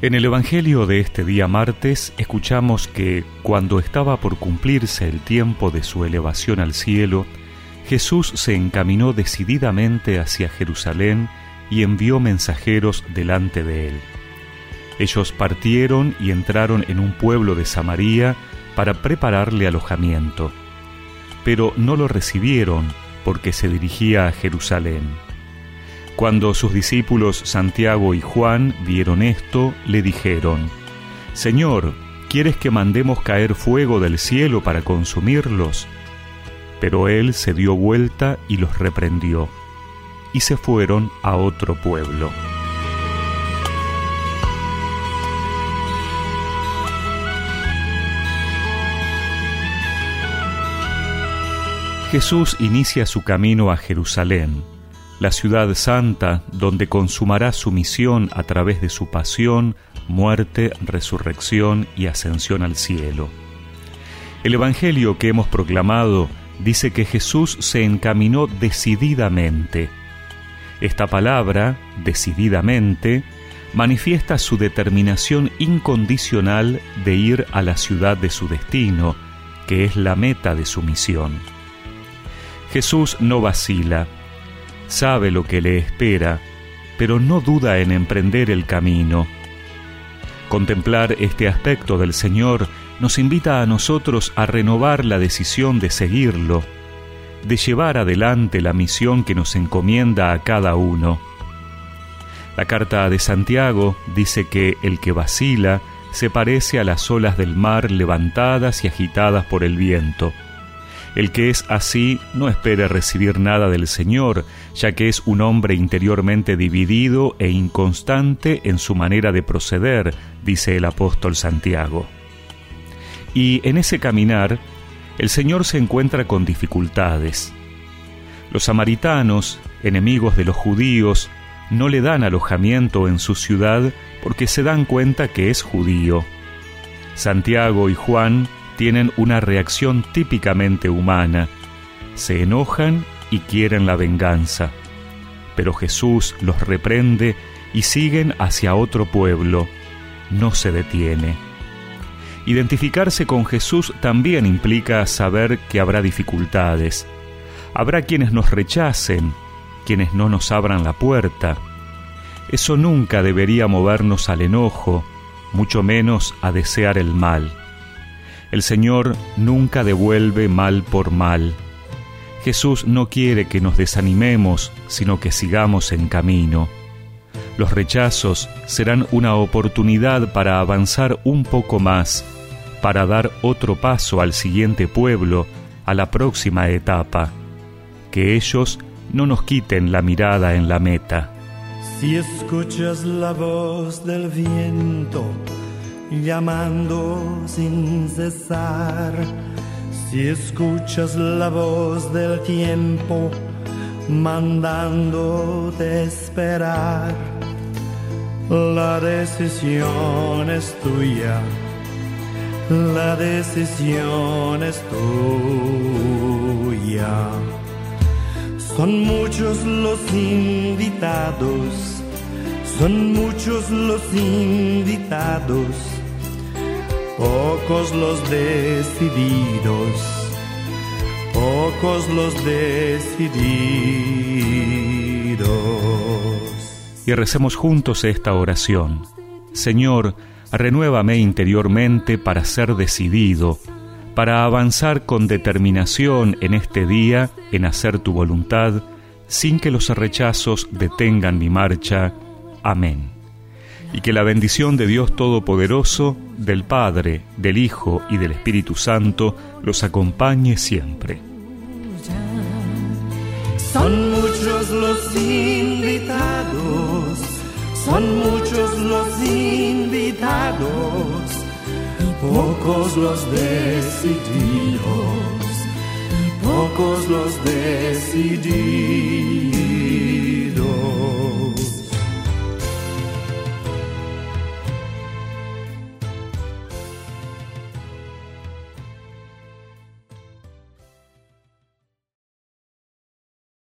En el Evangelio de este día martes escuchamos que cuando estaba por cumplirse el tiempo de su elevación al cielo, Jesús se encaminó decididamente hacia Jerusalén y envió mensajeros delante de él. Ellos partieron y entraron en un pueblo de Samaria para prepararle alojamiento, pero no lo recibieron porque se dirigía a Jerusalén. Cuando sus discípulos Santiago y Juan vieron esto, le dijeron, Señor, ¿quieres que mandemos caer fuego del cielo para consumirlos? Pero él se dio vuelta y los reprendió, y se fueron a otro pueblo. Jesús inicia su camino a Jerusalén la ciudad santa donde consumará su misión a través de su pasión, muerte, resurrección y ascensión al cielo. El Evangelio que hemos proclamado dice que Jesús se encaminó decididamente. Esta palabra, decididamente, manifiesta su determinación incondicional de ir a la ciudad de su destino, que es la meta de su misión. Jesús no vacila, sabe lo que le espera, pero no duda en emprender el camino. Contemplar este aspecto del Señor nos invita a nosotros a renovar la decisión de seguirlo, de llevar adelante la misión que nos encomienda a cada uno. La carta de Santiago dice que el que vacila se parece a las olas del mar levantadas y agitadas por el viento. El que es así no espere recibir nada del Señor, ya que es un hombre interiormente dividido e inconstante en su manera de proceder, dice el apóstol Santiago. Y en ese caminar, el Señor se encuentra con dificultades. Los samaritanos, enemigos de los judíos, no le dan alojamiento en su ciudad porque se dan cuenta que es judío. Santiago y Juan tienen una reacción típicamente humana. Se enojan y quieren la venganza. Pero Jesús los reprende y siguen hacia otro pueblo. No se detiene. Identificarse con Jesús también implica saber que habrá dificultades. Habrá quienes nos rechacen, quienes no nos abran la puerta. Eso nunca debería movernos al enojo, mucho menos a desear el mal. El Señor nunca devuelve mal por mal. Jesús no quiere que nos desanimemos, sino que sigamos en camino. Los rechazos serán una oportunidad para avanzar un poco más, para dar otro paso al siguiente pueblo, a la próxima etapa. Que ellos no nos quiten la mirada en la meta. Si escuchas la voz del viento, llamando sin cesar. Si escuchas la voz del tiempo, mandándote esperar, la decisión es tuya, la decisión es tuya. Son muchos los invitados, son muchos los invitados pocos los decididos, pocos los decididos. Y recemos juntos esta oración. Señor, renuévame interiormente para ser decidido, para avanzar con determinación en este día en hacer tu voluntad, sin que los rechazos detengan mi marcha. Amén y que la bendición de Dios Todopoderoso, del Padre, del Hijo y del Espíritu Santo los acompañe siempre. Son muchos los invitados, son muchos los invitados, pocos los decididos, pocos los decididos.